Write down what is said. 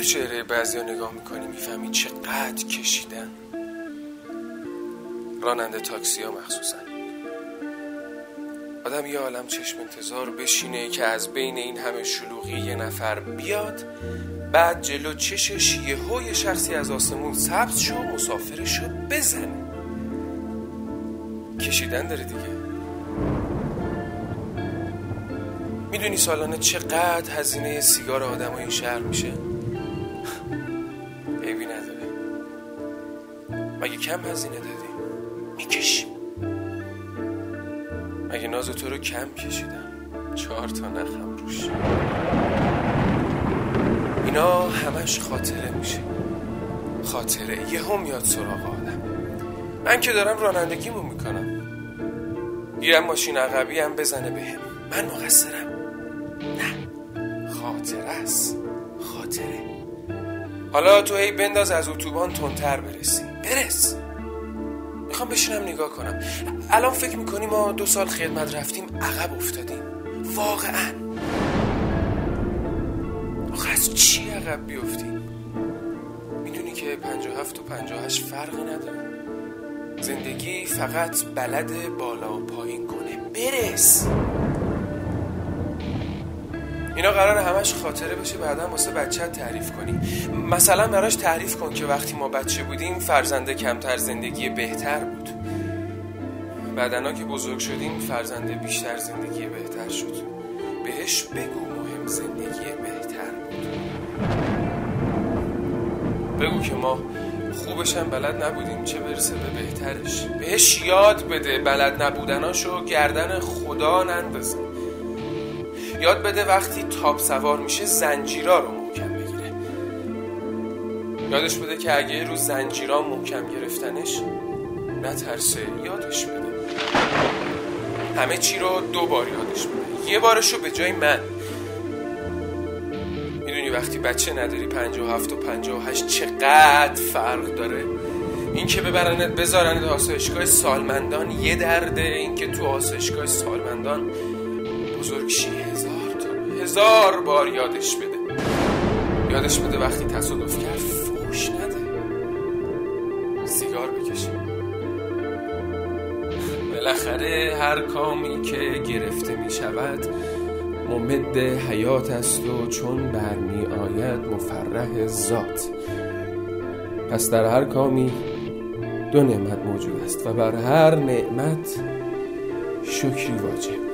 تو چهره بعضی نگاه می‌کنی می‌فهمی چقدر کشیدن. راننده تاکسی ها مخصوصا. آدم یه عالم چشم انتظار بشینه که از بین این همه شلوغی یه نفر بیاد بعد جلو چشش یه های شخصی از آسمون سبز شو مسافرشو بزنه. کشیدن داره دیگه. می‌دونی سالانه چقدر هزینه سیگار آدم این شهر میشه؟ مگه کم هزینه دادی؟ می‌کشی مگه ناز تو رو کم کشیدم؟ چهار تا نخم روش. اینا همش خاطره میشه. خاطره یه هم میاد سراغ آدم. من که دارم رانندگیمو می‌کنم. گیرم ماشین عقبی هم بزنه بهم من مقصرم. نه. خاطره است. خاطره. حالا تو هی بنداز از اتوبان تندتر برسی. برس می‌خوام بشینم نگاه کنم. الان فکر می‌کنی ما دو سال خدمت رفتیم عقب افتادیم. واقعا. آخه از چی عقب بیفتیم؟ می‌دونی که 57 و 58 فرقی نداره. زندگی فقط بلد بالا و پایین کنه برس اینا قرار همش خاطره بشه بعدا واسه بچه تعریف کنی. مثلا براش تعریف کن که وقتی ما بچه بودیم فرزنده کمتر زندگی بهتر بود. بعدنا که بزرگ شدیم فرزنده بیشتر زندگی بهتر شد. بهش بگو مهم زندگی بهتر بود. بگو که ما خوبشم بلد نبودیم چه برسه به بهترش. بهش یاد بده بلد نبودناشو گردن خدا نندازه. یاد بده وقتی تاپ سوار میشه زنجیرا رو محکم بگیره. یادش بده که اگه یه روز زنجیرا محکم گرفتنش نترسه. یادش بده. همه چی رو دو بار یادش بده. یه بارشو به جای من. می‌دونی وقتی بچه نداری پنج و هفت و پنج و هشت چقدر فرق داره؟ این که ببرنت بذارنت آسایشگاه سالمندان یه درده این که تو آسایشگاه سالمندان بزرگ شی. هزار تا هزار بار یادش بده. یادش بده وقتی تصادف کرد فوش نده. سیگار بکشه بالاخره هر کامی که گرفته می شود ممد حیات است و چون برمی آید مفرح ذات. پس در هر کامی دو نعمت موجود است و بر هر نعمت شکری واجب.